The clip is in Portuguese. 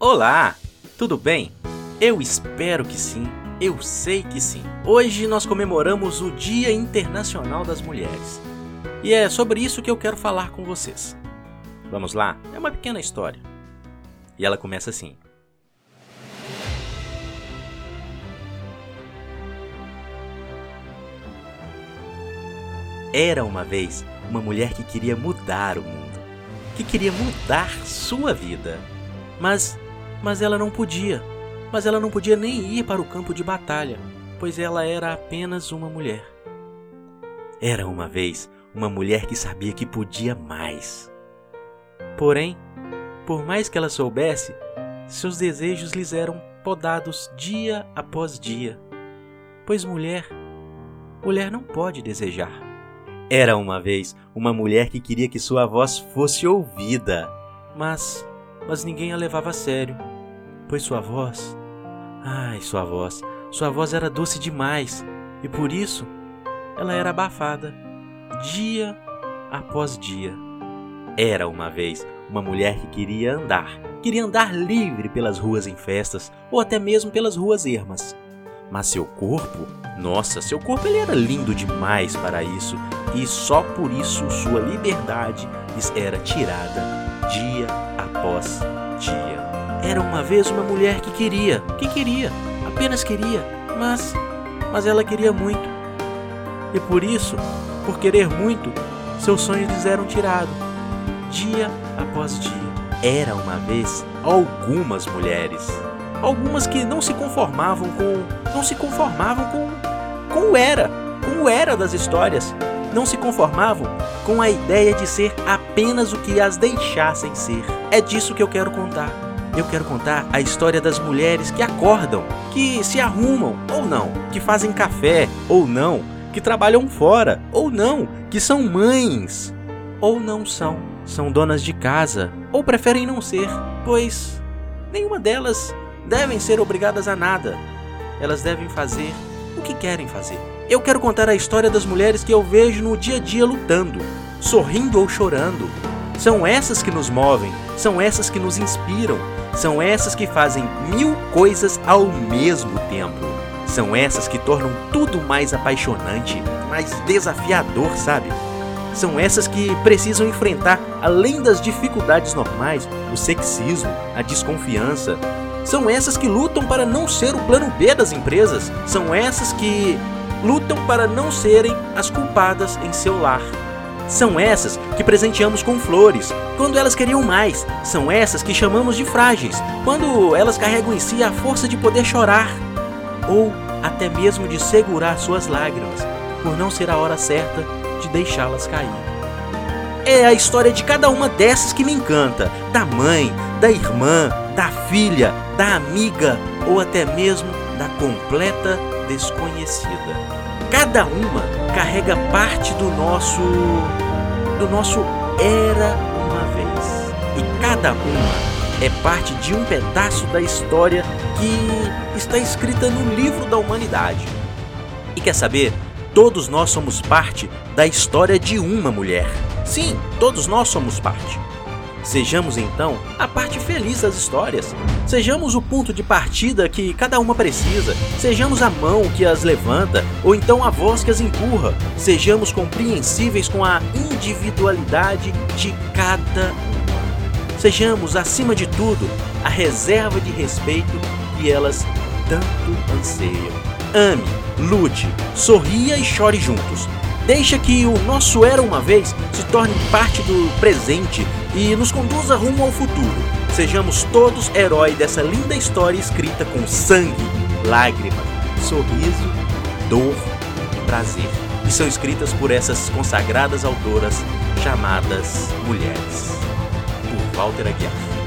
Olá, tudo bem? Eu espero que sim, eu sei que sim. Hoje nós comemoramos o Dia Internacional das Mulheres. E é sobre isso que eu quero falar com vocês. Vamos lá? É uma pequena história. E ela começa assim. Era uma vez uma mulher que queria mudar o mundo, que queria mudar sua vida. Mas, mas ela não podia. Mas ela não podia nem ir para o campo de batalha, pois ela era apenas uma mulher. Era uma vez uma mulher que sabia que podia mais. Porém, por mais que ela soubesse, seus desejos lhes eram podados dia após dia. Pois mulher, mulher não pode desejar. Era uma vez uma mulher que queria que sua voz fosse ouvida, mas mas ninguém a levava a sério, pois sua voz, ai, sua voz, sua voz era doce demais e por isso ela era abafada dia após dia. Era uma vez uma mulher que queria andar, queria andar livre pelas ruas em festas ou até mesmo pelas ruas ermas. Mas seu corpo, nossa, seu corpo ele era lindo demais para isso e só por isso sua liberdade era tirada dia após dia. Era uma vez uma mulher que queria, que queria, apenas queria, mas mas ela queria muito. E por isso, por querer muito, seus sonhos lhes eram tirados dia após dia. Era uma vez algumas mulheres, algumas que não se conformavam com, não se conformavam com com o era, com o era das histórias, não se conformavam com a ideia de ser apenas o que as deixassem ser. É disso que eu quero contar. Eu quero contar a história das mulheres que acordam, que se arrumam ou não, que fazem café ou não, que trabalham fora ou não, que são mães ou não são, são donas de casa ou preferem não ser, pois nenhuma delas devem ser obrigadas a nada. Elas devem fazer o que querem fazer. Eu quero contar a história das mulheres que eu vejo no dia a dia lutando, sorrindo ou chorando. São essas que nos movem, são essas que nos inspiram, são essas que fazem mil coisas ao mesmo tempo. São essas que tornam tudo mais apaixonante, mais desafiador, sabe? São essas que precisam enfrentar, além das dificuldades normais, o sexismo, a desconfiança, são essas que lutam para não ser o plano B das empresas. São essas que lutam para não serem as culpadas em seu lar. São essas que presenteamos com flores quando elas queriam mais. São essas que chamamos de frágeis quando elas carregam em si a força de poder chorar ou até mesmo de segurar suas lágrimas por não ser a hora certa de deixá-las cair. É a história de cada uma dessas que me encanta: da mãe, da irmã, da filha, da amiga ou até mesmo da completa desconhecida. Cada uma carrega parte do nosso do nosso era uma vez. E cada uma é parte de um pedaço da história que está escrita no livro da humanidade. E quer saber? Todos nós somos parte da história de uma mulher. Sim, todos nós somos parte. Sejamos então a parte feliz das histórias. Sejamos o ponto de partida que cada uma precisa. Sejamos a mão que as levanta ou então a voz que as empurra. Sejamos compreensíveis com a individualidade de cada uma. Sejamos, acima de tudo, a reserva de respeito que elas tanto anseiam. Ame, lute, sorria e chore juntos. Deixa que o nosso era uma vez se torne parte do presente e nos conduza rumo ao futuro. Sejamos todos herói dessa linda história escrita com sangue, lágrima, sorriso, dor e prazer. E são escritas por essas consagradas autoras chamadas mulheres. Por Walter Aguiar.